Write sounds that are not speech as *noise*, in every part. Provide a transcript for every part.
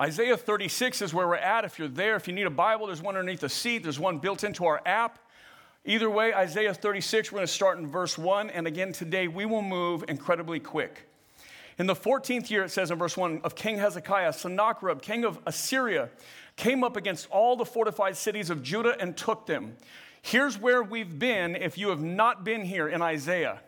Isaiah 36 is where we're at. If you're there, if you need a Bible, there's one underneath the seat, there's one built into our app. Either way, Isaiah 36, we're going to start in verse 1. And again, today we will move incredibly quick. In the 14th year, it says in verse 1 of King Hezekiah, Sennacherib, king of Assyria, came up against all the fortified cities of Judah and took them. Here's where we've been if you have not been here in Isaiah.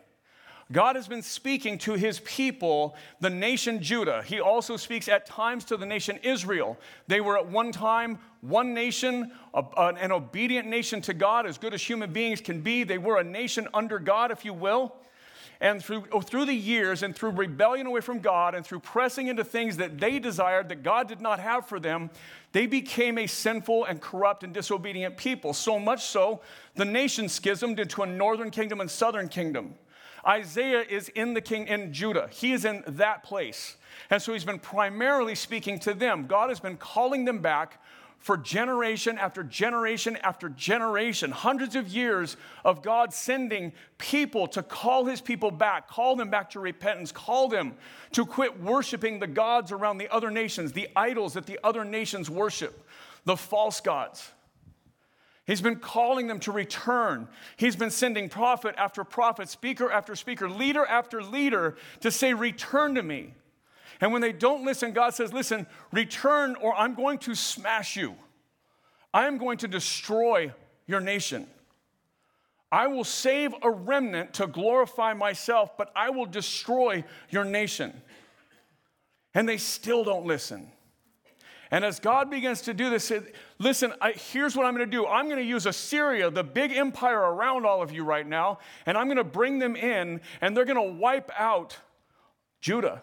God has been speaking to his people, the nation Judah. He also speaks at times to the nation Israel. They were at one time one nation, an obedient nation to God, as good as human beings can be. They were a nation under God, if you will. And through, oh, through the years and through rebellion away from God and through pressing into things that they desired that God did not have for them, they became a sinful and corrupt and disobedient people. So much so, the nation schismed into a northern kingdom and southern kingdom. Isaiah is in the king in Judah. He is in that place. And so he's been primarily speaking to them. God has been calling them back for generation after generation after generation, hundreds of years of God sending people to call his people back, call them back to repentance, call them to quit worshiping the gods around the other nations, the idols that the other nations worship, the false gods. He's been calling them to return. He's been sending prophet after prophet, speaker after speaker, leader after leader to say, Return to me. And when they don't listen, God says, Listen, return or I'm going to smash you. I am going to destroy your nation. I will save a remnant to glorify myself, but I will destroy your nation. And they still don't listen. And as God begins to do this, listen, I, here's what I'm going to do. I'm going to use Assyria, the big empire around all of you right now, and I'm going to bring them in, and they're going to wipe out Judah.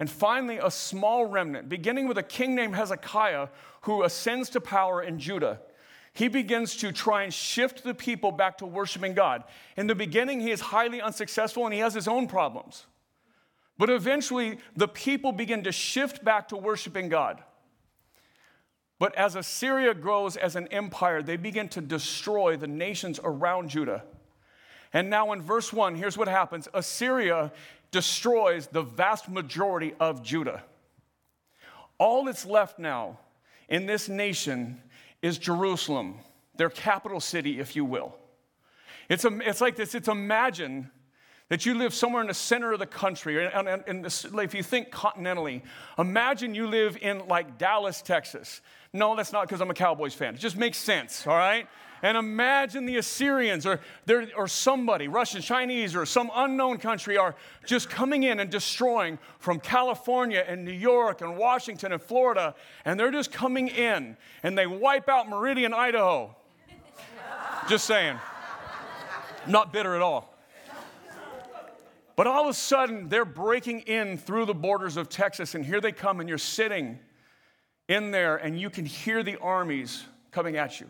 And finally, a small remnant, beginning with a king named Hezekiah, who ascends to power in Judah. He begins to try and shift the people back to worshiping God. In the beginning, he is highly unsuccessful and he has his own problems. But eventually, the people begin to shift back to worshiping God. But as Assyria grows as an empire, they begin to destroy the nations around Judah. And now, in verse 1, here's what happens Assyria destroys the vast majority of Judah. All that's left now in this nation is Jerusalem, their capital city, if you will. It's, a, it's like this it's imagine that you live somewhere in the center of the country, and, and, and this, if you think continentally, imagine you live in like Dallas, Texas. No, that's not because I'm a Cowboys fan. It just makes sense, all right? And imagine the Assyrians or, or somebody, Russian, Chinese, or some unknown country are just coming in and destroying from California and New York and Washington and Florida. And they're just coming in and they wipe out Meridian, Idaho. just saying. Not bitter at all. But all of a sudden, they're breaking in through the borders of Texas, and here they come, and you're sitting in there, and you can hear the armies coming at you.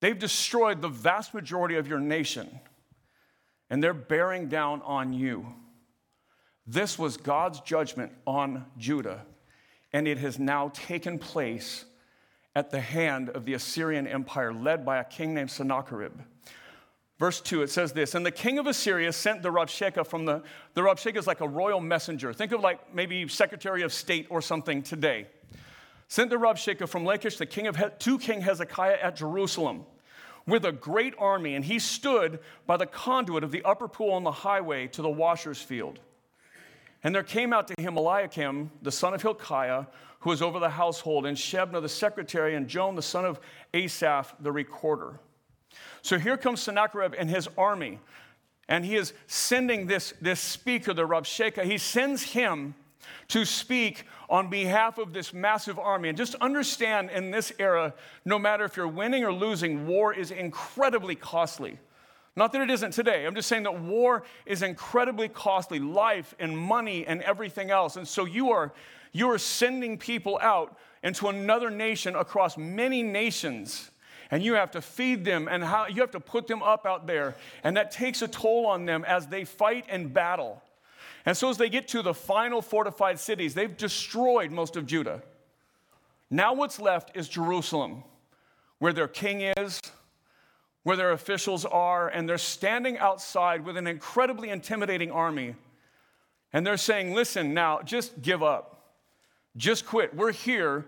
They've destroyed the vast majority of your nation, and they're bearing down on you. This was God's judgment on Judah, and it has now taken place at the hand of the Assyrian Empire, led by a king named Sennacherib. Verse 2, it says this And the king of Assyria sent the Rabshakeh from the, the Rabshakeh is like a royal messenger. Think of like maybe Secretary of State or something today. Sent the Rabshakeh from Lachish, the king of to King Hezekiah at Jerusalem with a great army, and he stood by the conduit of the upper pool on the highway to the washer's field. And there came out to him Eliakim, the son of Hilkiah, who was over the household, and Shebna, the secretary, and Joah, the son of Asaph, the recorder. So here comes Sennacherib and his army, and he is sending this, this speaker, the Rabshakeh, he sends him to speak on behalf of this massive army. And just understand in this era, no matter if you're winning or losing, war is incredibly costly. Not that it isn't today. I'm just saying that war is incredibly costly, life and money and everything else. And so you are you are sending people out into another nation across many nations and you have to feed them and how you have to put them up out there. And that takes a toll on them as they fight and battle. And so as they get to the final fortified cities they've destroyed most of judah. Now what's left is jerusalem where their king is where their officials are and they're standing outside with an incredibly intimidating army. And they're saying, listen, now just give up. Just quit. We're here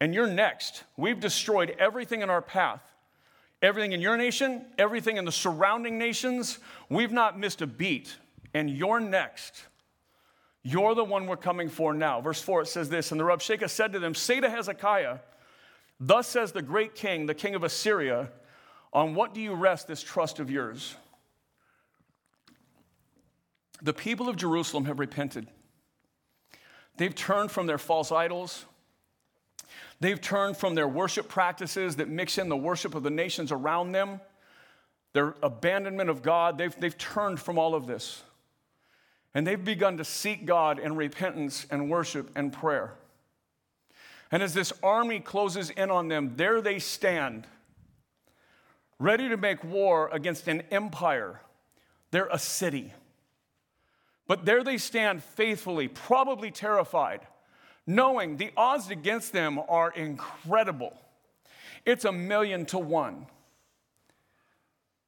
and you're next. We've destroyed everything in our path. Everything in your nation, everything in the surrounding nations. We've not missed a beat. And you're next. You're the one we're coming for now. Verse 4, it says this And the Rabshakeh said to them, Say to Hezekiah, Thus says the great king, the king of Assyria, on what do you rest this trust of yours? The people of Jerusalem have repented. They've turned from their false idols. They've turned from their worship practices that mix in the worship of the nations around them, their abandonment of God. They've, they've turned from all of this. And they've begun to seek God in repentance and worship and prayer. And as this army closes in on them, there they stand, ready to make war against an empire. They're a city. But there they stand faithfully, probably terrified, knowing the odds against them are incredible. It's a million to one.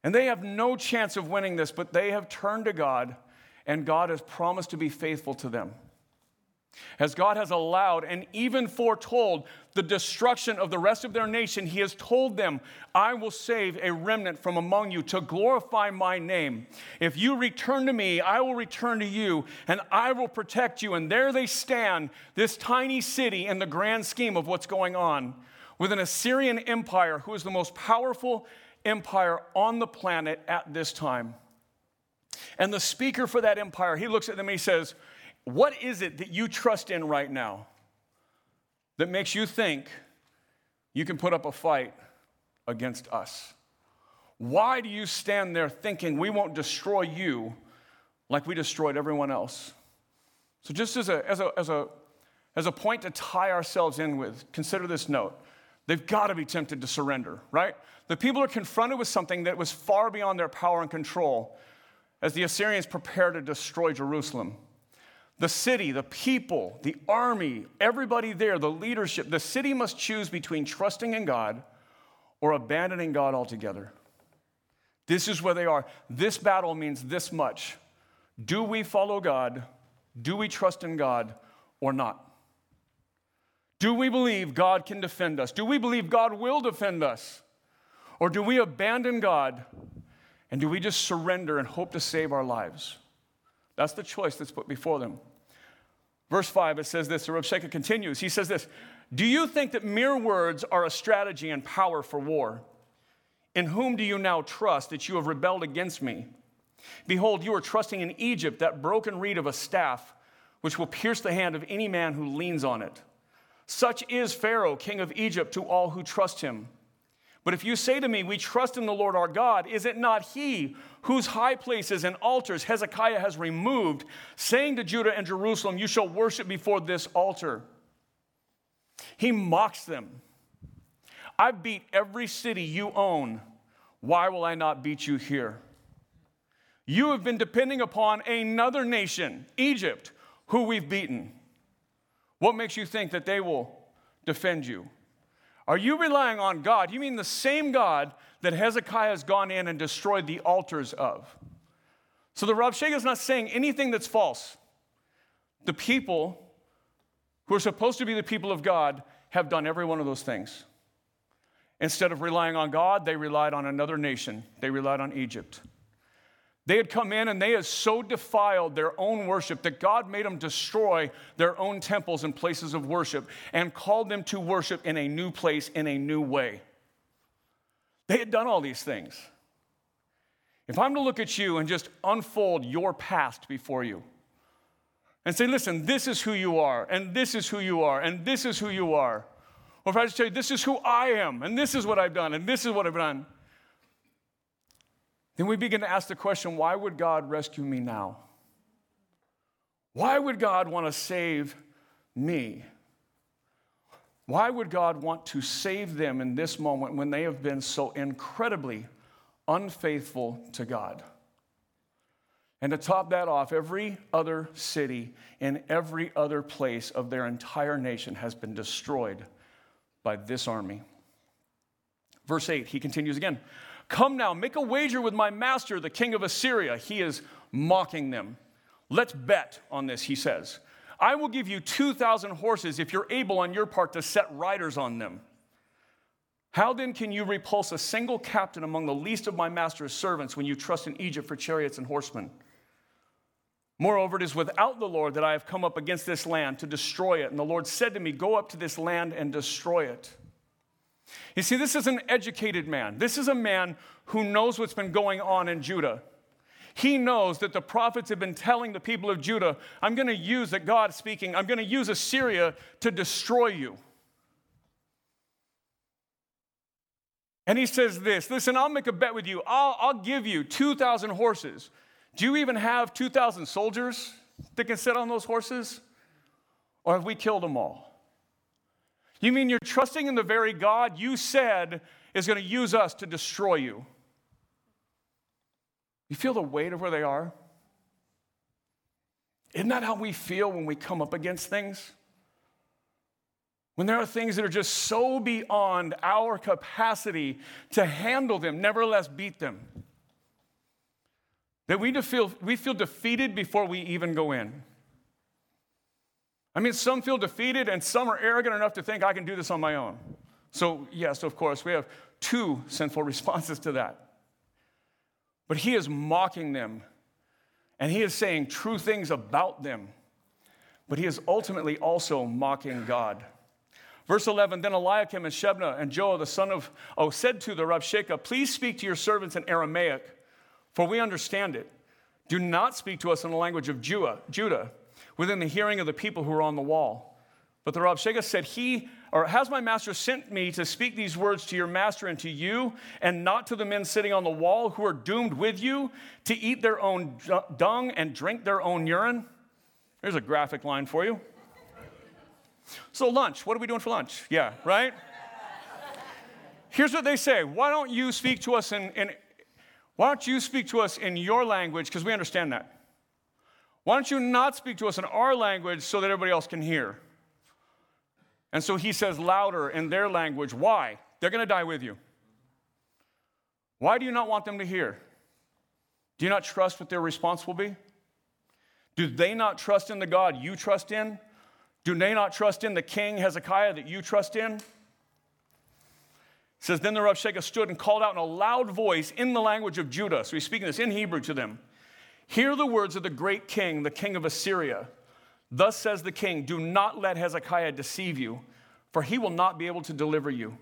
And they have no chance of winning this, but they have turned to God, and God has promised to be faithful to them as God has allowed and even foretold the destruction of the rest of their nation, He has told them, I will save a remnant from among you to glorify my name. If you return to me, I will return to you and I will protect you. And there they stand, this tiny city in the grand scheme of what's going on, with an Assyrian empire who is the most powerful empire on the planet at this time. And the speaker for that empire, he looks at them and he says, what is it that you trust in right now that makes you think you can put up a fight against us? Why do you stand there thinking we won't destroy you like we destroyed everyone else? So, just as a, as a, as a, as a point to tie ourselves in with, consider this note. They've got to be tempted to surrender, right? The people are confronted with something that was far beyond their power and control as the Assyrians prepare to destroy Jerusalem the city, the people, the army, everybody there, the leadership, the city must choose between trusting in God or abandoning God altogether. This is where they are. This battle means this much. Do we follow God? Do we trust in God or not? Do we believe God can defend us? Do we believe God will defend us? Or do we abandon God and do we just surrender and hope to save our lives? That's the choice that's put before them. Verse 5, it says this, the Rabshakeh continues. He says this Do you think that mere words are a strategy and power for war? In whom do you now trust that you have rebelled against me? Behold, you are trusting in Egypt, that broken reed of a staff, which will pierce the hand of any man who leans on it. Such is Pharaoh, king of Egypt, to all who trust him. But if you say to me, We trust in the Lord our God, is it not he whose high places and altars Hezekiah has removed, saying to Judah and Jerusalem, You shall worship before this altar? He mocks them. I beat every city you own. Why will I not beat you here? You have been depending upon another nation, Egypt, who we've beaten. What makes you think that they will defend you? Are you relying on God? You mean the same God that Hezekiah has gone in and destroyed the altars of? So the Rabshakeh is not saying anything that's false. The people who are supposed to be the people of God have done every one of those things. Instead of relying on God, they relied on another nation. They relied on Egypt. They had come in and they had so defiled their own worship that God made them destroy their own temples and places of worship and called them to worship in a new place, in a new way. They had done all these things. If I'm to look at you and just unfold your past before you and say, listen, this is who you are, and this is who you are, and this is who you are, or if I just tell you, this is who I am, and this is what I've done, and this is what I've done then we begin to ask the question why would God rescue me now? Why would God want to save me? Why would God want to save them in this moment when they have been so incredibly unfaithful to God? And to top that off, every other city in every other place of their entire nation has been destroyed by this army. Verse 8, he continues again. Come now, make a wager with my master, the king of Assyria. He is mocking them. Let's bet on this, he says. I will give you 2,000 horses if you're able on your part to set riders on them. How then can you repulse a single captain among the least of my master's servants when you trust in Egypt for chariots and horsemen? Moreover, it is without the Lord that I have come up against this land to destroy it. And the Lord said to me, Go up to this land and destroy it. You see, this is an educated man. This is a man who knows what's been going on in Judah. He knows that the prophets have been telling the people of Judah, I'm going to use, that God speaking, I'm going to use Assyria to destroy you. And he says this Listen, I'll make a bet with you. I'll, I'll give you 2,000 horses. Do you even have 2,000 soldiers that can sit on those horses? Or have we killed them all? You mean you're trusting in the very God you said is going to use us to destroy you? You feel the weight of where they are? Isn't that how we feel when we come up against things? When there are things that are just so beyond our capacity to handle them, nevertheless beat them. That we feel, we feel defeated before we even go in. I mean, some feel defeated and some are arrogant enough to think I can do this on my own. So, yes, of course, we have two sinful *laughs* responses to that. But he is mocking them and he is saying true things about them. But he is ultimately also mocking God. Verse 11 Then Eliakim and Shebna and Joah, the son of, oh, said to the Rabshakeh, Please speak to your servants in Aramaic, for we understand it. Do not speak to us in the language of Judah, within the hearing of the people who are on the wall. But the Rabshakeh said, He or has my master sent me to speak these words to your master and to you, and not to the men sitting on the wall who are doomed with you to eat their own dung and drink their own urine? There's a graphic line for you. So, lunch, what are we doing for lunch? Yeah, right? Here's what they say Why don't you speak to us in, in why don't you speak to us in your language? Because we understand that. Why don't you not speak to us in our language so that everybody else can hear? And so he says louder in their language. Why? They're going to die with you. Why do you not want them to hear? Do you not trust what their response will be? Do they not trust in the God you trust in? Do they not trust in the king Hezekiah that you trust in? It says, Then the Rabshakeh stood and called out in a loud voice in the language of Judah. So he's speaking this in Hebrew to them. Hear the words of the great king, the king of Assyria. Thus says the king, Do not let Hezekiah deceive you, for he will not be able to deliver you.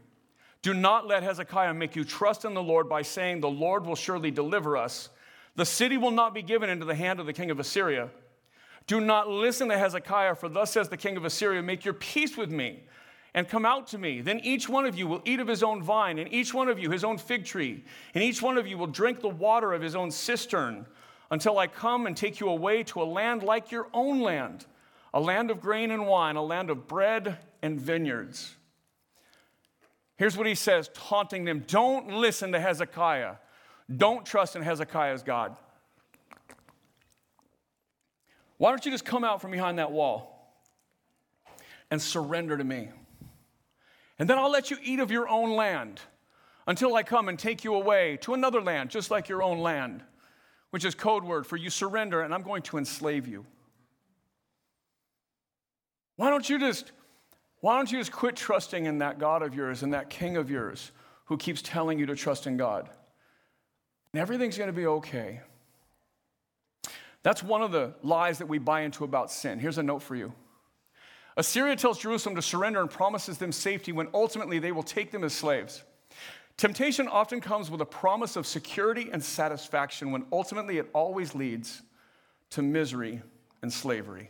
Do not let Hezekiah make you trust in the Lord by saying, The Lord will surely deliver us. The city will not be given into the hand of the king of Assyria. Do not listen to Hezekiah, for thus says the king of Assyria Make your peace with me and come out to me. Then each one of you will eat of his own vine, and each one of you his own fig tree, and each one of you will drink the water of his own cistern until I come and take you away to a land like your own land, a land of grain and wine, a land of bread and vineyards. Here's what he says, taunting them Don't listen to Hezekiah. Don't trust in Hezekiah's God. Why don't you just come out from behind that wall and surrender to me? And then I'll let you eat of your own land until I come and take you away to another land, just like your own land, which is code word for you surrender, and I'm going to enslave you. Why don't you just why don't you just quit trusting in that God of yours and that king of yours who keeps telling you to trust in God? And everything's going to be okay. That's one of the lies that we buy into about sin. Here's a note for you Assyria tells Jerusalem to surrender and promises them safety when ultimately they will take them as slaves. Temptation often comes with a promise of security and satisfaction when ultimately it always leads to misery and slavery.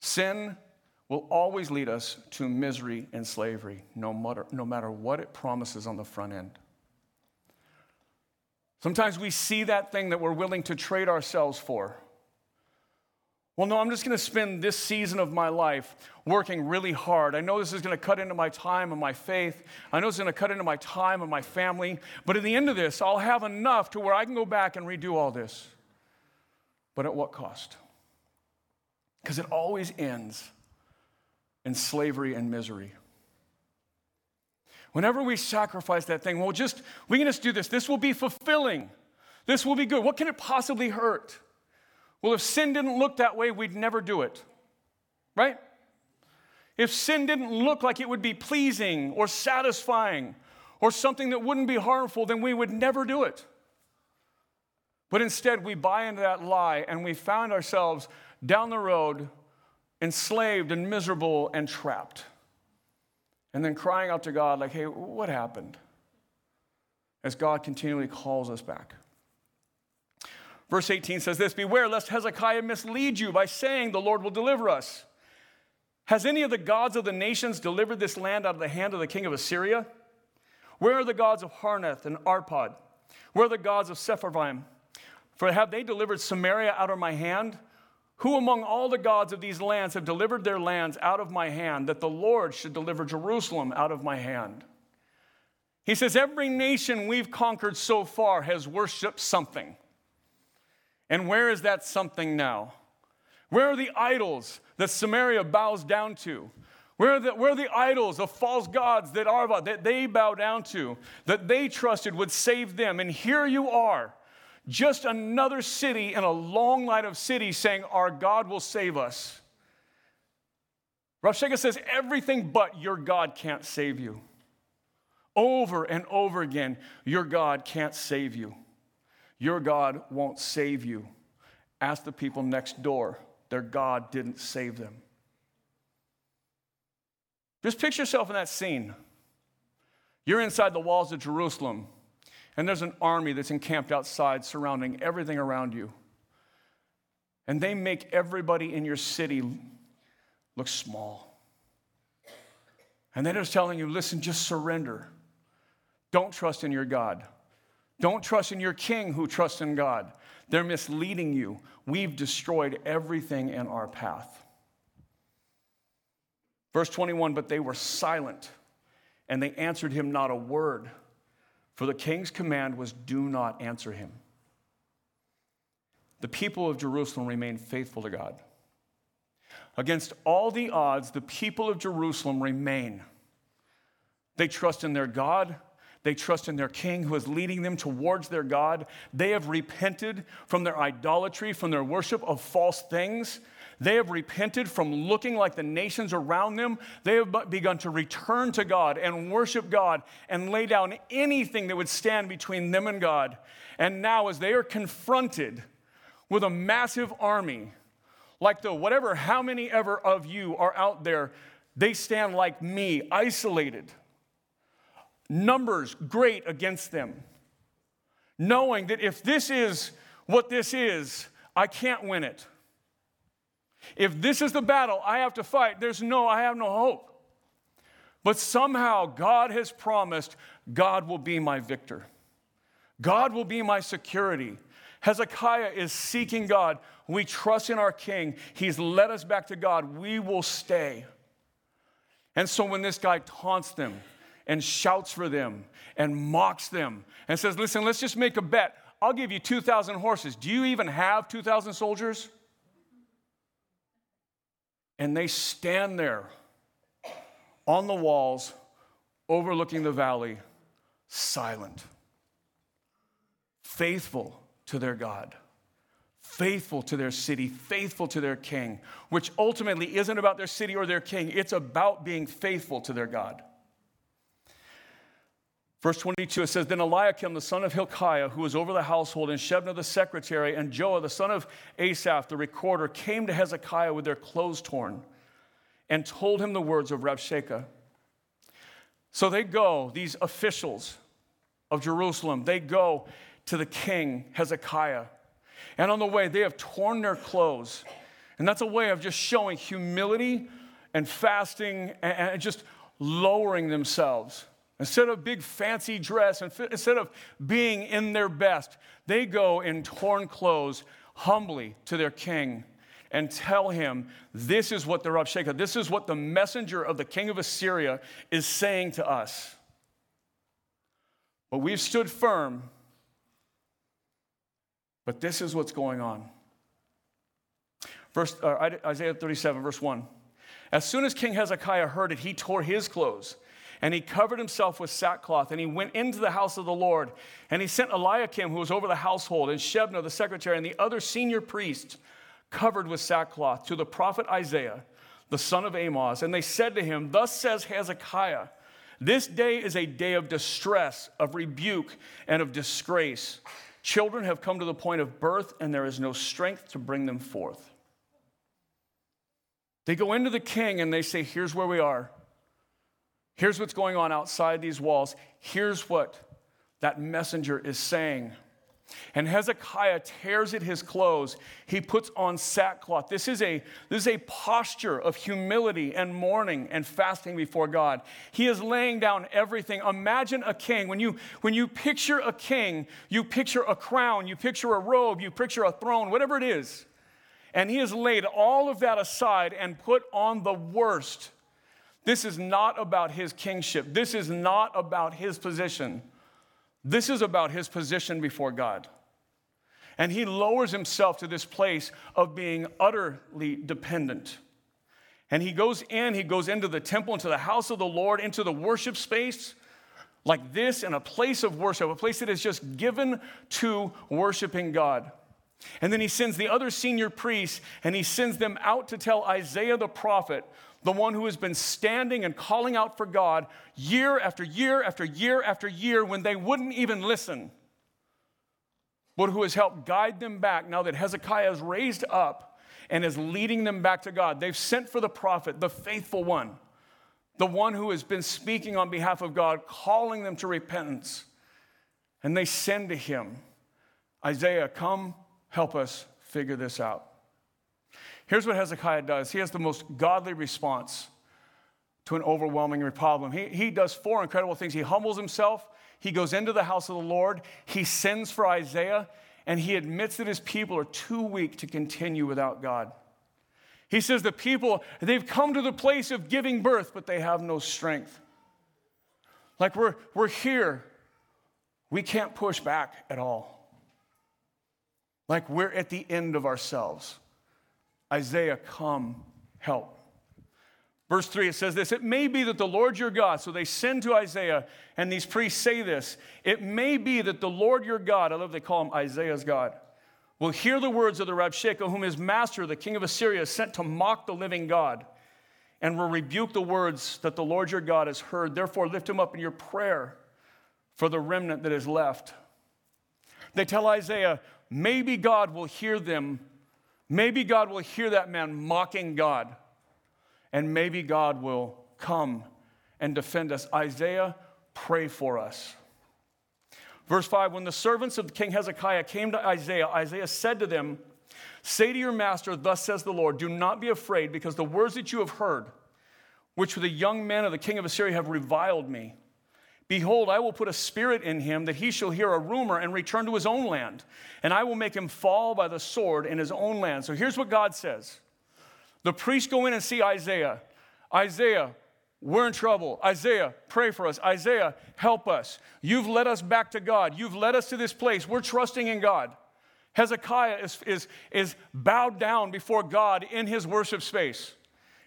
Sin will always lead us to misery and slavery, no matter, no matter what it promises on the front end. Sometimes we see that thing that we're willing to trade ourselves for. Well, no, I'm just going to spend this season of my life working really hard. I know this is going to cut into my time and my faith. I know it's going to cut into my time and my family. But at the end of this, I'll have enough to where I can go back and redo all this. But at what cost? Because it always ends in slavery and misery. Whenever we sacrifice that thing, well, just, we can just do this. This will be fulfilling. This will be good. What can it possibly hurt? Well, if sin didn't look that way, we'd never do it. Right? If sin didn't look like it would be pleasing or satisfying or something that wouldn't be harmful, then we would never do it. But instead, we buy into that lie and we found ourselves down the road enslaved and miserable and trapped. And then crying out to God, like, hey, what happened? As God continually calls us back. Verse 18 says this Beware lest Hezekiah mislead you by saying, The Lord will deliver us. Has any of the gods of the nations delivered this land out of the hand of the king of Assyria? Where are the gods of Hamath and Arpad? Where are the gods of Sepharvaim? For have they delivered Samaria out of my hand? Who among all the gods of these lands have delivered their lands out of my hand, that the Lord should deliver Jerusalem out of my hand? He says, Every nation we've conquered so far has worshiped something. And where is that something now? Where are the idols that Samaria bows down to? Where are the, where are the idols of false gods that, are, that they bow down to, that they trusted would save them? And here you are, just another city in a long line of cities saying, Our God will save us. Rav says, Everything but your God can't save you. Over and over again, your God can't save you. Your God won't save you. Ask the people next door. Their God didn't save them. Just picture yourself in that scene. You're inside the walls of Jerusalem, and there's an army that's encamped outside surrounding everything around you. And they make everybody in your city look small. And they're just telling you listen, just surrender. Don't trust in your God. Don't trust in your king who trusts in God. They're misleading you. We've destroyed everything in our path. Verse 21 But they were silent, and they answered him not a word, for the king's command was, Do not answer him. The people of Jerusalem remained faithful to God. Against all the odds, the people of Jerusalem remain. They trust in their God, they trust in their king who is leading them towards their God. They have repented from their idolatry, from their worship of false things. They have repented from looking like the nations around them. They have begun to return to God and worship God and lay down anything that would stand between them and God. And now, as they are confronted with a massive army, like the whatever, how many ever of you are out there, they stand like me, isolated numbers great against them, knowing that if this is what this is, I can't win it. If this is the battle I have to fight, there's no, I have no hope. But somehow God has promised God will be my victor. God will be my security. Hezekiah is seeking God. We trust in our king. He's led us back to God. We will stay. And so when this guy taunts them, and shouts for them and mocks them and says, Listen, let's just make a bet. I'll give you 2,000 horses. Do you even have 2,000 soldiers? And they stand there on the walls, overlooking the valley, silent, faithful to their God, faithful to their city, faithful to their king, which ultimately isn't about their city or their king, it's about being faithful to their God. Verse 22, it says, Then Eliakim, the son of Hilkiah, who was over the household, and Shebna the secretary, and Joah, the son of Asaph, the recorder, came to Hezekiah with their clothes torn and told him the words of Rabshakeh. So they go, these officials of Jerusalem, they go to the king Hezekiah. And on the way, they have torn their clothes. And that's a way of just showing humility and fasting and just lowering themselves. Instead of big fancy dress, instead of being in their best, they go in torn clothes humbly to their king and tell him, This is what the Rabshakeh, this is what the messenger of the king of Assyria is saying to us. But we've stood firm, but this is what's going on. Verse, uh, Isaiah 37, verse 1. As soon as King Hezekiah heard it, he tore his clothes and he covered himself with sackcloth, and he went into the house of the Lord. And he sent Eliakim, who was over the household, and Shebna, the secretary, and the other senior priests, covered with sackcloth, to the prophet Isaiah, the son of Amoz. And they said to him, Thus says Hezekiah, This day is a day of distress, of rebuke, and of disgrace. Children have come to the point of birth, and there is no strength to bring them forth. They go into the king and they say, Here's where we are. Here's what's going on outside these walls. Here's what that messenger is saying. And Hezekiah tears at his clothes. He puts on sackcloth. This is, a, this is a posture of humility and mourning and fasting before God. He is laying down everything. Imagine a king. When you, when you picture a king, you picture a crown, you picture a robe, you picture a throne, whatever it is. And he has laid all of that aside and put on the worst this is not about his kingship. This is not about his position. This is about his position before God. And he lowers himself to this place of being utterly dependent. And he goes in, he goes into the temple, into the house of the Lord, into the worship space like this, in a place of worship, a place that is just given to worshiping God. And then he sends the other senior priests and he sends them out to tell Isaiah the prophet the one who has been standing and calling out for God year after year after year after year when they wouldn't even listen, but who has helped guide them back now that Hezekiah is raised up and is leading them back to God. They've sent for the prophet, the faithful one, the one who has been speaking on behalf of God, calling them to repentance. And they send to him, Isaiah, come help us figure this out. Here's what Hezekiah does he has the most godly response to an overwhelming problem. He, he does four incredible things. He humbles himself, he goes into the house of the Lord, he sends for Isaiah, and he admits that his people are too weak to continue without God. He says the people, they've come to the place of giving birth, but they have no strength. Like we're, we're here, we can't push back at all. Like we're at the end of ourselves. Isaiah, come help. Verse 3, it says this It may be that the Lord your God, so they send to Isaiah, and these priests say this It may be that the Lord your God, I love they call him Isaiah's God, will hear the words of the Rabshakeh, whom his master, the king of Assyria, sent to mock the living God, and will rebuke the words that the Lord your God has heard. Therefore, lift him up in your prayer for the remnant that is left. They tell Isaiah, Maybe God will hear them Maybe God will hear that man mocking God, and maybe God will come and defend us. Isaiah, pray for us. Verse 5 When the servants of King Hezekiah came to Isaiah, Isaiah said to them, Say to your master, Thus says the Lord, do not be afraid, because the words that you have heard, which the young men of the king of Assyria have reviled me, Behold, I will put a spirit in him that he shall hear a rumor and return to his own land, and I will make him fall by the sword in his own land. So here's what God says The priests go in and see Isaiah. Isaiah, we're in trouble. Isaiah, pray for us. Isaiah, help us. You've led us back to God. You've led us to this place. We're trusting in God. Hezekiah is, is, is bowed down before God in his worship space.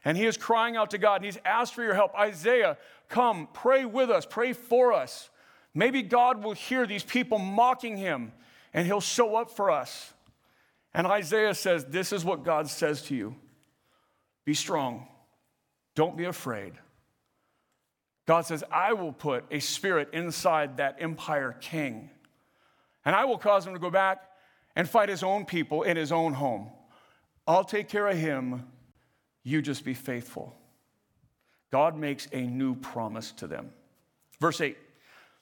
And he is crying out to God. And he's asked for your help. Isaiah, Come, pray with us, pray for us. Maybe God will hear these people mocking him and he'll show up for us. And Isaiah says, This is what God says to you Be strong, don't be afraid. God says, I will put a spirit inside that empire king, and I will cause him to go back and fight his own people in his own home. I'll take care of him. You just be faithful. God makes a new promise to them. Verse 8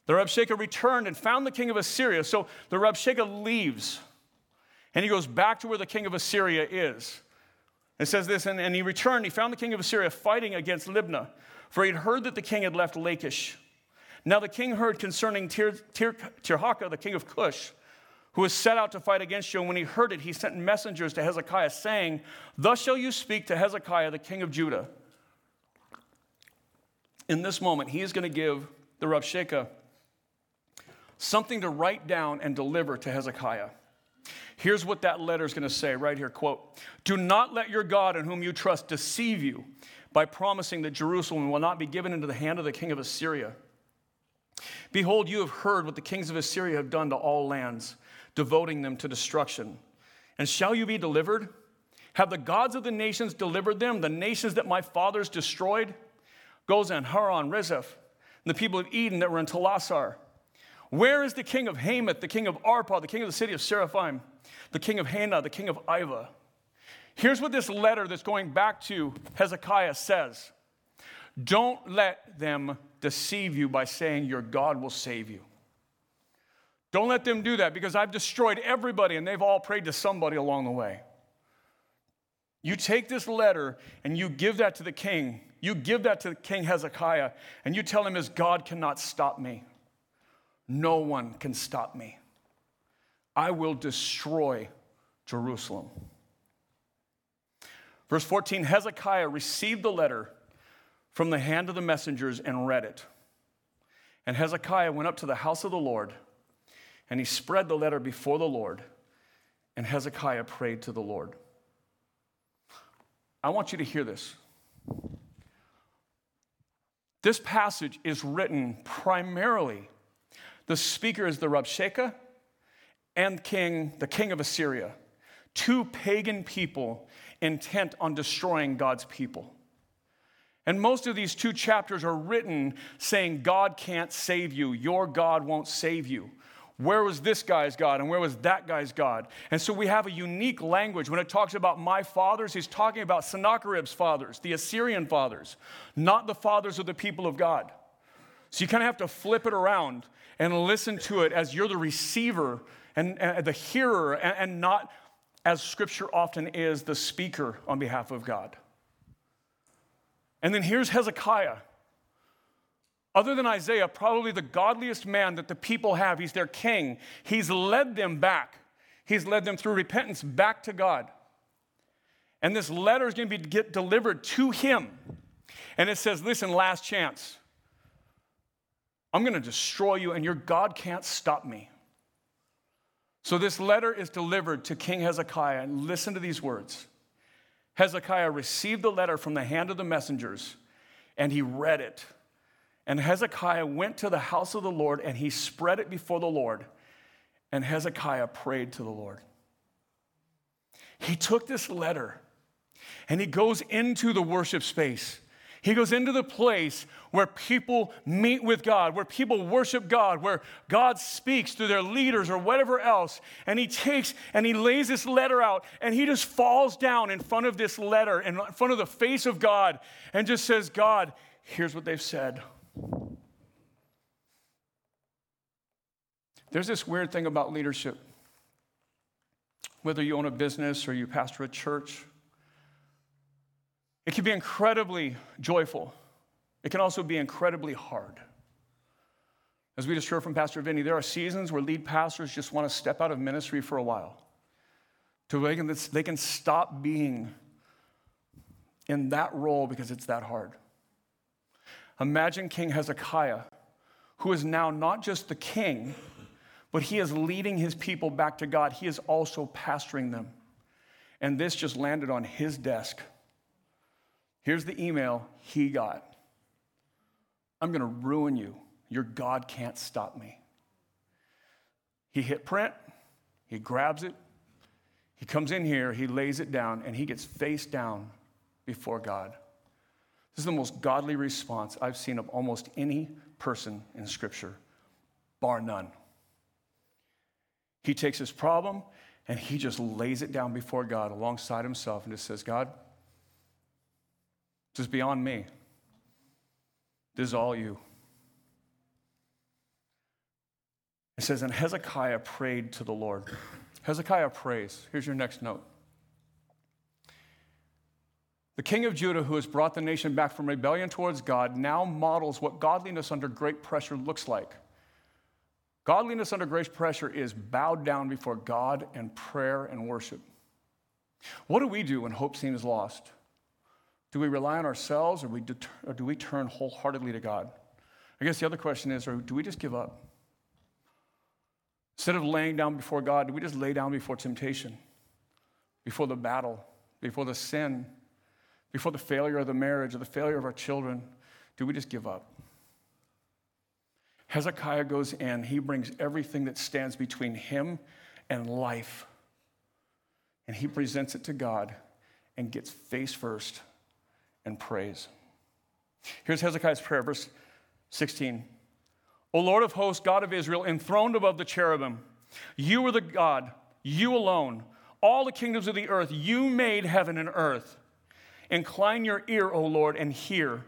The Rabshakeh returned and found the king of Assyria. So the Rabshakeh leaves and he goes back to where the king of Assyria is. It says this, and, and he returned, he found the king of Assyria fighting against Libnah, for he had heard that the king had left Lachish. Now the king heard concerning Tir, Tir, the king of Cush, who was set out to fight against you. And when he heard it, he sent messengers to Hezekiah, saying, Thus shall you speak to Hezekiah, the king of Judah in this moment, he is going to give the Rabshakeh something to write down and deliver to Hezekiah. Here's what that letter is going to say right here quote, Do not let your God in whom you trust deceive you by promising that Jerusalem will not be given into the hand of the king of Assyria. Behold, you have heard what the kings of Assyria have done to all lands, devoting them to destruction. And shall you be delivered? Have the gods of the nations delivered them, the nations that my fathers destroyed? Gozan, Haran, Rezeph, and the people of Eden that were in Telassar. Where is the king of Hamath, the king of Arpad, the king of the city of Seraphim, the king of Hena, the king of Iva? Here's what this letter that's going back to Hezekiah says Don't let them deceive you by saying your God will save you. Don't let them do that because I've destroyed everybody and they've all prayed to somebody along the way. You take this letter and you give that to the king. You give that to King Hezekiah and you tell him his God cannot stop me. No one can stop me. I will destroy Jerusalem. Verse 14 Hezekiah received the letter from the hand of the messengers and read it. And Hezekiah went up to the house of the Lord and he spread the letter before the Lord. And Hezekiah prayed to the Lord. I want you to hear this. This passage is written primarily, the speaker is the Rabshakeh and king, the king of Assyria, two pagan people intent on destroying God's people. And most of these two chapters are written saying, God can't save you, your God won't save you. Where was this guy's God and where was that guy's God? And so we have a unique language. When it talks about my fathers, he's talking about Sennacherib's fathers, the Assyrian fathers, not the fathers of the people of God. So you kind of have to flip it around and listen to it as you're the receiver and, and the hearer and, and not as scripture often is the speaker on behalf of God. And then here's Hezekiah other than Isaiah, probably the godliest man that the people have. He's their king. He's led them back. He's led them through repentance back to God. And this letter is going to be get delivered to him. And it says, Listen, last chance. I'm going to destroy you, and your God can't stop me. So this letter is delivered to King Hezekiah. And listen to these words Hezekiah received the letter from the hand of the messengers, and he read it. And Hezekiah went to the house of the Lord and he spread it before the Lord. And Hezekiah prayed to the Lord. He took this letter and he goes into the worship space. He goes into the place where people meet with God, where people worship God, where God speaks through their leaders or whatever else. And he takes and he lays this letter out and he just falls down in front of this letter, in front of the face of God, and just says, God, here's what they've said. There's this weird thing about leadership. Whether you own a business or you pastor a church, it can be incredibly joyful. It can also be incredibly hard. As we just heard from Pastor Vinny, there are seasons where lead pastors just want to step out of ministry for a while. To they can, they can stop being in that role because it's that hard. Imagine King Hezekiah, who is now not just the king, but he is leading his people back to God. He is also pastoring them. And this just landed on his desk. Here's the email he got I'm going to ruin you. Your God can't stop me. He hit print, he grabs it, he comes in here, he lays it down, and he gets face down before God. This is the most godly response I've seen of almost any person in Scripture, bar none. He takes his problem and he just lays it down before God alongside himself and just says, God, this is beyond me. This is all you. It says, and Hezekiah prayed to the Lord. Hezekiah prays. Here's your next note. The king of Judah, who has brought the nation back from rebellion towards God, now models what godliness under great pressure looks like. Godliness under great pressure is bowed down before God and prayer and worship. What do we do when hope seems lost? Do we rely on ourselves or, we deter- or do we turn wholeheartedly to God? I guess the other question is or do we just give up? Instead of laying down before God, do we just lay down before temptation, before the battle, before the sin, before the failure of the marriage or the failure of our children? Do we just give up? Hezekiah goes in, he brings everything that stands between him and life, and he presents it to God and gets face first and prays. Here's Hezekiah's prayer, verse 16. O Lord of hosts, God of Israel, enthroned above the cherubim, you are the God, you alone. All the kingdoms of the earth, you made heaven and earth. Incline your ear, O Lord, and hear.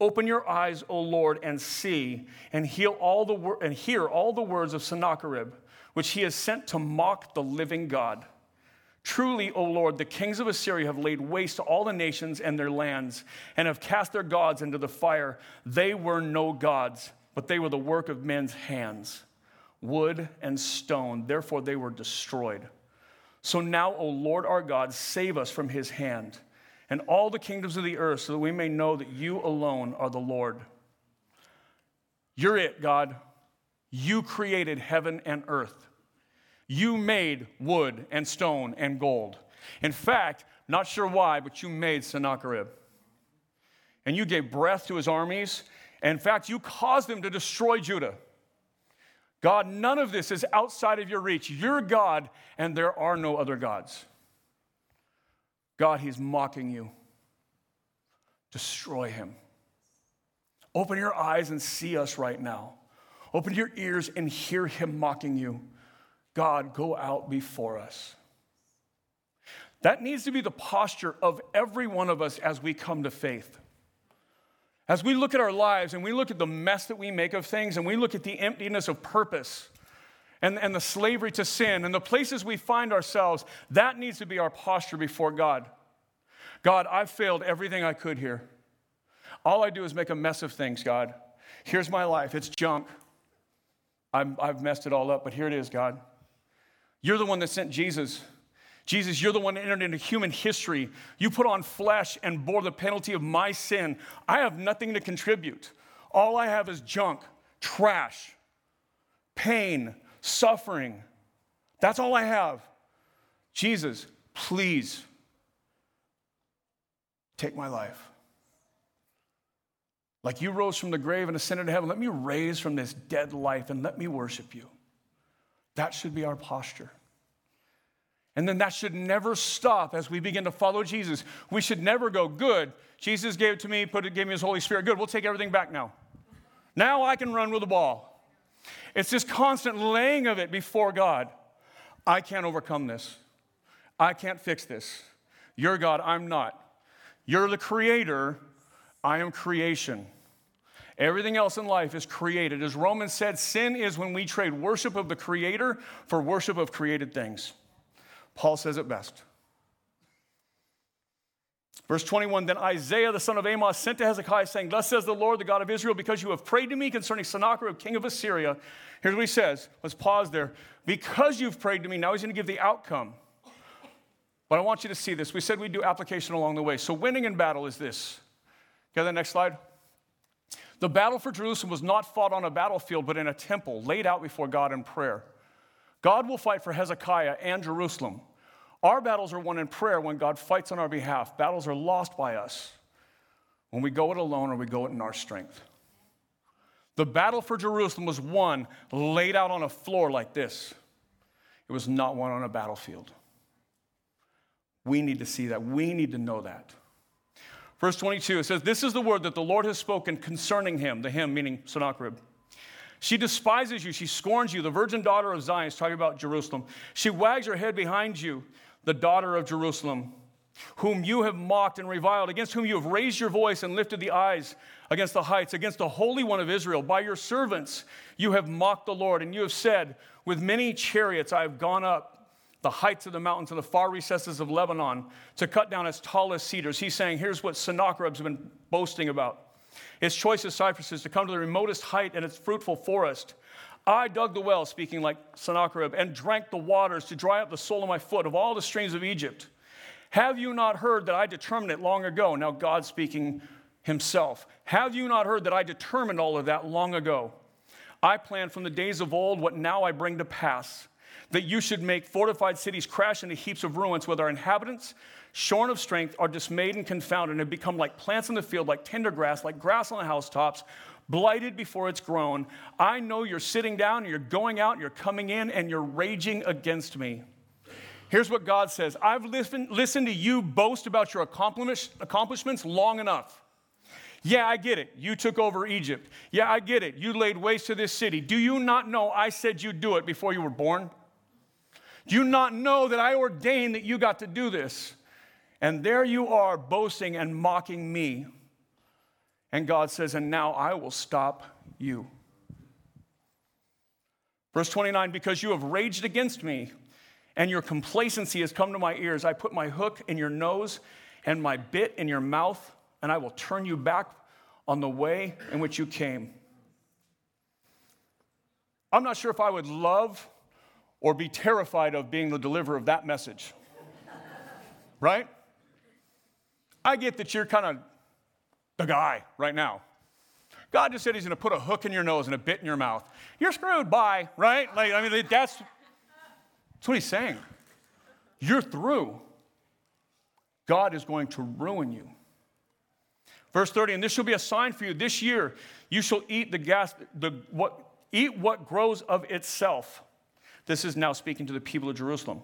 Open your eyes, O Lord, and see, and wor- and hear all the words of Sennacherib, which he has sent to mock the living God. Truly, O Lord, the kings of Assyria have laid waste to all the nations and their lands, and have cast their gods into the fire. They were no gods, but they were the work of men's hands, wood and stone. Therefore, they were destroyed. So now, O Lord our God, save us from his hand and all the kingdoms of the earth, so that we may know that you alone are the Lord. You're it, God. You created heaven and earth. You made wood and stone and gold. In fact, not sure why, but you made Sennacherib. And you gave breath to his armies. In fact, you caused them to destroy Judah. God, none of this is outside of your reach. You're God, and there are no other gods. God, he's mocking you. Destroy him. Open your eyes and see us right now. Open your ears and hear him mocking you. God, go out before us. That needs to be the posture of every one of us as we come to faith. As we look at our lives and we look at the mess that we make of things and we look at the emptiness of purpose and, and the slavery to sin and the places we find ourselves, that needs to be our posture before God. God, I've failed everything I could here. All I do is make a mess of things, God. Here's my life, it's junk. i have messed it all up, but here it is, God. You're the one that sent Jesus. Jesus, you're the one that entered into human history. You put on flesh and bore the penalty of my sin. I have nothing to contribute. All I have is junk, trash, pain, suffering. That's all I have. Jesus, please take my life. Like you rose from the grave and ascended to heaven, let me raise from this dead life and let me worship you. That should be our posture. And then that should never stop as we begin to follow Jesus. We should never go, good, Jesus gave it to me, put it, gave me his Holy Spirit. Good, we'll take everything back now. Now I can run with the ball. It's this constant laying of it before God. I can't overcome this. I can't fix this. You're God, I'm not. You're the creator, I am creation. Everything else in life is created. As Romans said, sin is when we trade worship of the Creator for worship of created things. Paul says it best. Verse 21 Then Isaiah the son of Amoz sent to Hezekiah, saying, Thus says the Lord, the God of Israel, because you have prayed to me concerning Sennacherib, king of Assyria. Here's what he says. Let's pause there. Because you've prayed to me, now he's going to give the outcome. But I want you to see this. We said we'd do application along the way. So, winning in battle is this. Get the next slide. The battle for Jerusalem was not fought on a battlefield, but in a temple laid out before God in prayer. God will fight for Hezekiah and Jerusalem. Our battles are won in prayer when God fights on our behalf. Battles are lost by us when we go it alone or we go it in our strength. The battle for Jerusalem was won laid out on a floor like this, it was not won on a battlefield. We need to see that. We need to know that. Verse 22, it says, This is the word that the Lord has spoken concerning him, the him meaning Sennacherib. She despises you, she scorns you, the virgin daughter of Zion, is talking about Jerusalem. She wags her head behind you, the daughter of Jerusalem, whom you have mocked and reviled, against whom you have raised your voice and lifted the eyes against the heights, against the Holy One of Israel. By your servants you have mocked the Lord, and you have said, With many chariots I have gone up the heights of the mountains and the far recesses of Lebanon to cut down its tallest cedars. He's saying, here's what Sennacherib's been boasting about. Its choicest cypresses to come to the remotest height and its fruitful forest. I dug the well, speaking like Sennacherib, and drank the waters to dry up the sole of my foot of all the streams of Egypt. Have you not heard that I determined it long ago? Now, God speaking himself. Have you not heard that I determined all of that long ago? I planned from the days of old what now I bring to pass that you should make fortified cities crash into heaps of ruins, where their inhabitants, shorn of strength, are dismayed and confounded, and have become like plants in the field, like tender grass, like grass on the housetops, blighted before it's grown. I know you're sitting down, you're going out, you're coming in, and you're raging against me. Here's what God says I've listened, listened to you boast about your accomplishments long enough. Yeah, I get it. You took over Egypt. Yeah, I get it. You laid waste to this city. Do you not know I said you'd do it before you were born? Do you not know that I ordained that you got to do this? And there you are boasting and mocking me. And God says, And now I will stop you. Verse 29 Because you have raged against me and your complacency has come to my ears, I put my hook in your nose and my bit in your mouth, and I will turn you back on the way in which you came. I'm not sure if I would love or be terrified of being the deliverer of that message. *laughs* right? I get that you're kind of the guy right now. God just said he's going to put a hook in your nose and a bit in your mouth. You're screwed, bye, right? Like, I mean, that's, that's what he's saying. You're through. God is going to ruin you. Verse 30, and this shall be a sign for you. This year you shall eat the gas, the, what, eat what grows of itself. This is now speaking to the people of Jerusalem.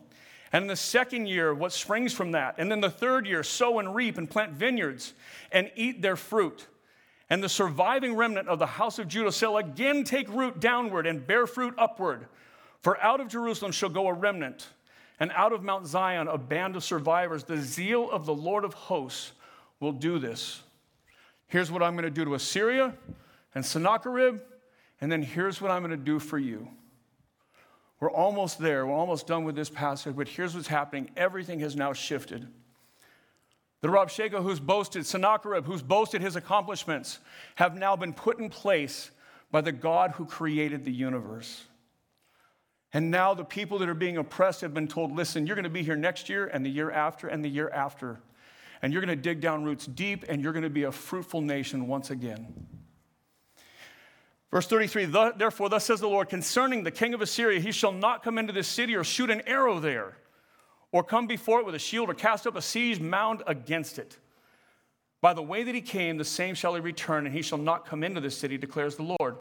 And in the second year, what springs from that. And then the third year, sow and reap and plant vineyards and eat their fruit. And the surviving remnant of the house of Judah shall again take root downward and bear fruit upward. For out of Jerusalem shall go a remnant, and out of Mount Zion a band of survivors. The zeal of the Lord of hosts will do this. Here's what I'm going to do to Assyria and Sennacherib, and then here's what I'm going to do for you. We're almost there. We're almost done with this passage, but here's what's happening. Everything has now shifted. The Rabshakeh who's boasted, Sennacherib who's boasted his accomplishments, have now been put in place by the God who created the universe. And now the people that are being oppressed have been told, listen, you're going to be here next year and the year after and the year after. And you're going to dig down roots deep and you're going to be a fruitful nation once again. Verse 33 Therefore, thus says the Lord concerning the king of Assyria, he shall not come into this city or shoot an arrow there, or come before it with a shield, or cast up a siege mound against it. By the way that he came, the same shall he return, and he shall not come into this city, declares the Lord.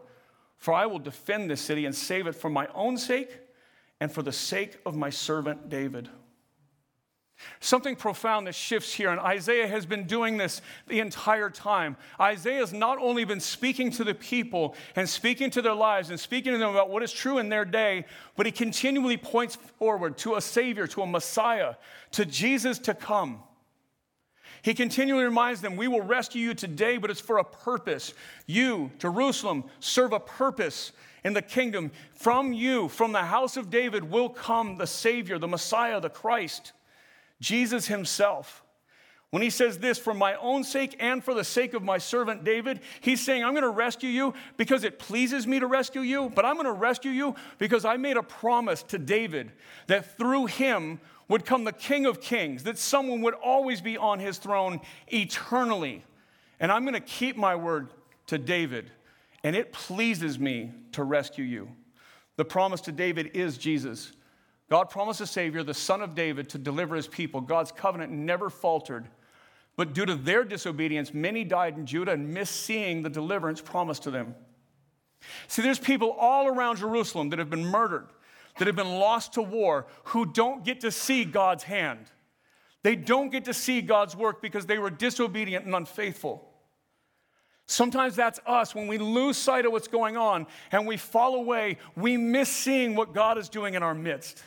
For I will defend this city and save it for my own sake and for the sake of my servant David. Something profound that shifts here, and Isaiah has been doing this the entire time. Isaiah has not only been speaking to the people and speaking to their lives and speaking to them about what is true in their day, but he continually points forward to a Savior, to a Messiah, to Jesus to come. He continually reminds them, We will rescue you today, but it's for a purpose. You, Jerusalem, serve a purpose in the kingdom. From you, from the house of David, will come the Savior, the Messiah, the Christ. Jesus himself. When he says this, for my own sake and for the sake of my servant David, he's saying, I'm going to rescue you because it pleases me to rescue you, but I'm going to rescue you because I made a promise to David that through him would come the King of Kings, that someone would always be on his throne eternally. And I'm going to keep my word to David, and it pleases me to rescue you. The promise to David is Jesus. God promised a Savior, the Son of David, to deliver his people. God's covenant never faltered. But due to their disobedience, many died in Judah and missed seeing the deliverance promised to them. See, there's people all around Jerusalem that have been murdered, that have been lost to war, who don't get to see God's hand. They don't get to see God's work because they were disobedient and unfaithful. Sometimes that's us when we lose sight of what's going on and we fall away, we miss seeing what God is doing in our midst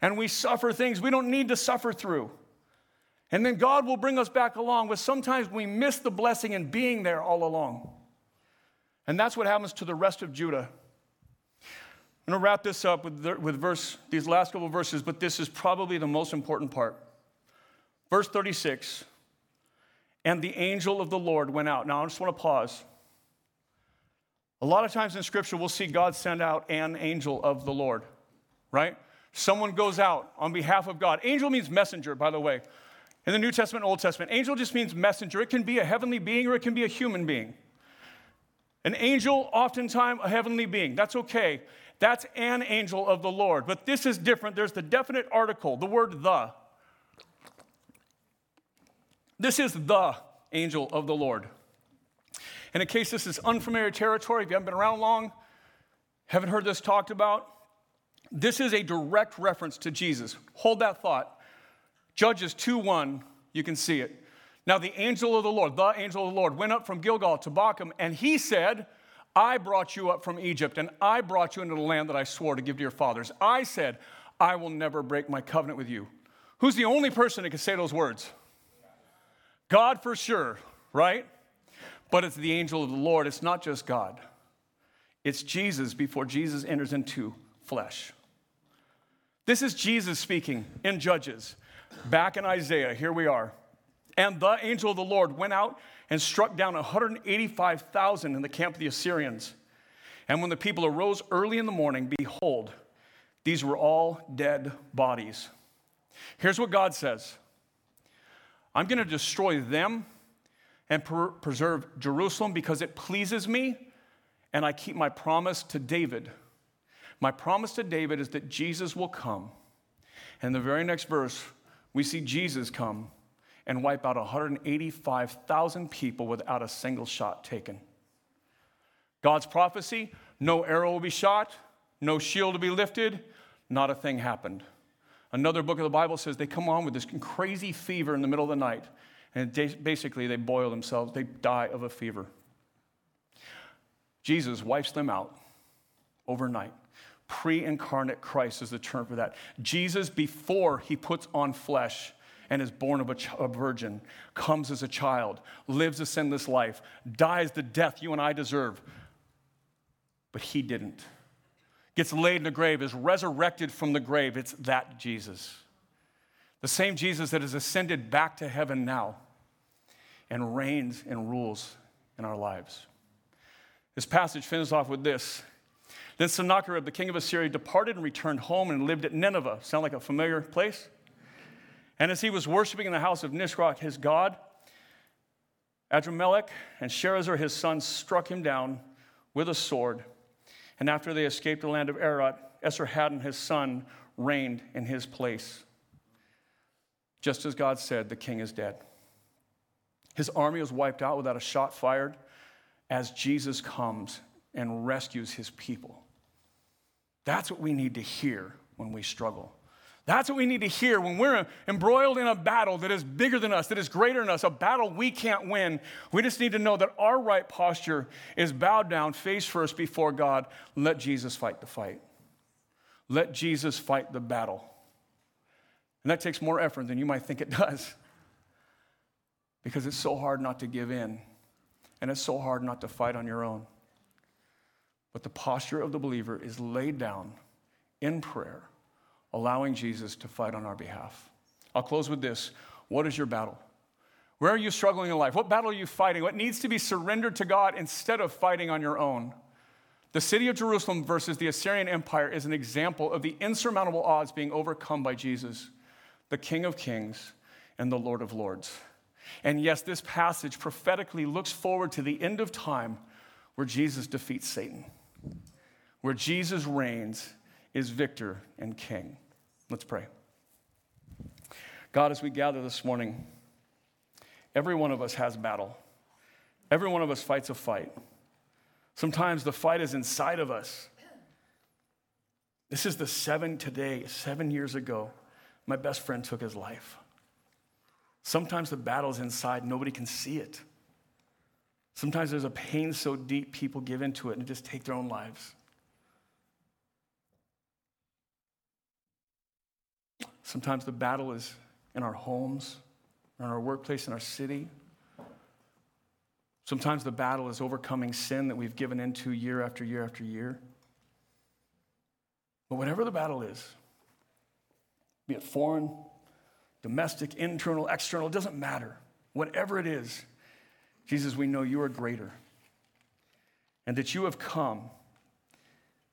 and we suffer things we don't need to suffer through. And then God will bring us back along, but sometimes we miss the blessing in being there all along. And that's what happens to the rest of Judah. I'm going to wrap this up with, the, with verse, these last couple verses, but this is probably the most important part. Verse 36 And the angel of the Lord went out. Now, I just want to pause. A lot of times in Scripture, we'll see God send out an angel of the Lord, right? Someone goes out on behalf of God. Angel means messenger, by the way. In the New Testament, Old Testament, angel just means messenger. It can be a heavenly being or it can be a human being. An angel, oftentimes a heavenly being. That's okay. That's an angel of the Lord. But this is different. There's the definite article, the word the. This is the angel of the Lord. And in case this is unfamiliar territory, if you haven't been around long, haven't heard this talked about, this is a direct reference to Jesus. Hold that thought. Judges 2 1, you can see it. Now, the angel of the Lord, the angel of the Lord, went up from Gilgal to Bochim, and he said, I brought you up from Egypt, and I brought you into the land that I swore to give to your fathers. I said, I will never break my covenant with you. Who's the only person that can say those words? God for sure, right? But it's the angel of the Lord. It's not just God, it's Jesus before Jesus enters into flesh. This is Jesus speaking in Judges. Back in Isaiah, here we are. And the angel of the Lord went out and struck down 185,000 in the camp of the Assyrians. And when the people arose early in the morning, behold, these were all dead bodies. Here's what God says I'm going to destroy them and per- preserve Jerusalem because it pleases me and I keep my promise to David. My promise to David is that Jesus will come. And the very next verse, we see Jesus come and wipe out 185,000 people without a single shot taken. God's prophecy no arrow will be shot, no shield will be lifted, not a thing happened. Another book of the Bible says they come on with this crazy fever in the middle of the night, and basically they boil themselves, they die of a fever. Jesus wipes them out overnight. Pre incarnate Christ is the term for that. Jesus, before he puts on flesh, and is born of a, ch- a, virgin, comes as a child, lives a sinless life, dies the death you and I deserve. But he didn't. Gets laid in the grave, is resurrected from the grave. It's that Jesus. The same Jesus that has ascended back to heaven now and reigns and rules in our lives. This passage finishes off with this. Then Sennacherib, the king of Assyria, departed and returned home and lived at Nineveh. Sound like a familiar place? And as he was worshiping in the house of Nisroch, his god, Adrammelech and Sharezer, his son, struck him down with a sword. And after they escaped the land of Ararat, Esarhaddon, his son, reigned in his place. Just as God said, the king is dead. His army was wiped out without a shot fired as Jesus comes and rescues his people. That's what we need to hear when we struggle. That's what we need to hear when we're embroiled in a battle that is bigger than us, that is greater than us, a battle we can't win. We just need to know that our right posture is bowed down, face first before God. Let Jesus fight the fight. Let Jesus fight the battle. And that takes more effort than you might think it *laughs* does because it's so hard not to give in and it's so hard not to fight on your own. But the posture of the believer is laid down in prayer allowing Jesus to fight on our behalf. I'll close with this What is your battle? Where are you struggling in life? What battle are you fighting? What needs to be surrendered to God instead of fighting on your own? The city of Jerusalem versus the Assyrian Empire is an example of the insurmountable odds being overcome by Jesus, the King of Kings and the Lord of Lords. And yes, this passage prophetically looks forward to the end of time where Jesus defeats Satan, where Jesus reigns is victor and king. Let's pray. God, as we gather this morning, every one of us has battle. Every one of us fights a fight. Sometimes the fight is inside of us. This is the seven today, seven years ago, my best friend took his life. Sometimes the battle is inside, nobody can see it. Sometimes there's a pain so deep, people give into it and just take their own lives. Sometimes the battle is in our homes, in our workplace, in our city. Sometimes the battle is overcoming sin that we've given into year after year after year. But whatever the battle is, be it foreign, domestic, internal, external, it doesn't matter. Whatever it is, Jesus, we know you are greater and that you have come,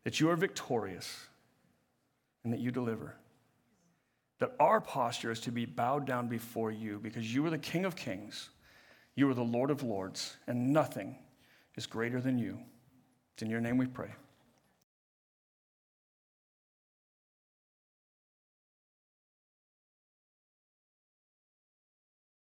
that you are victorious, and that you deliver that our posture is to be bowed down before you because you are the King of Kings, you are the Lord of Lords, and nothing is greater than you. It's in your name we pray.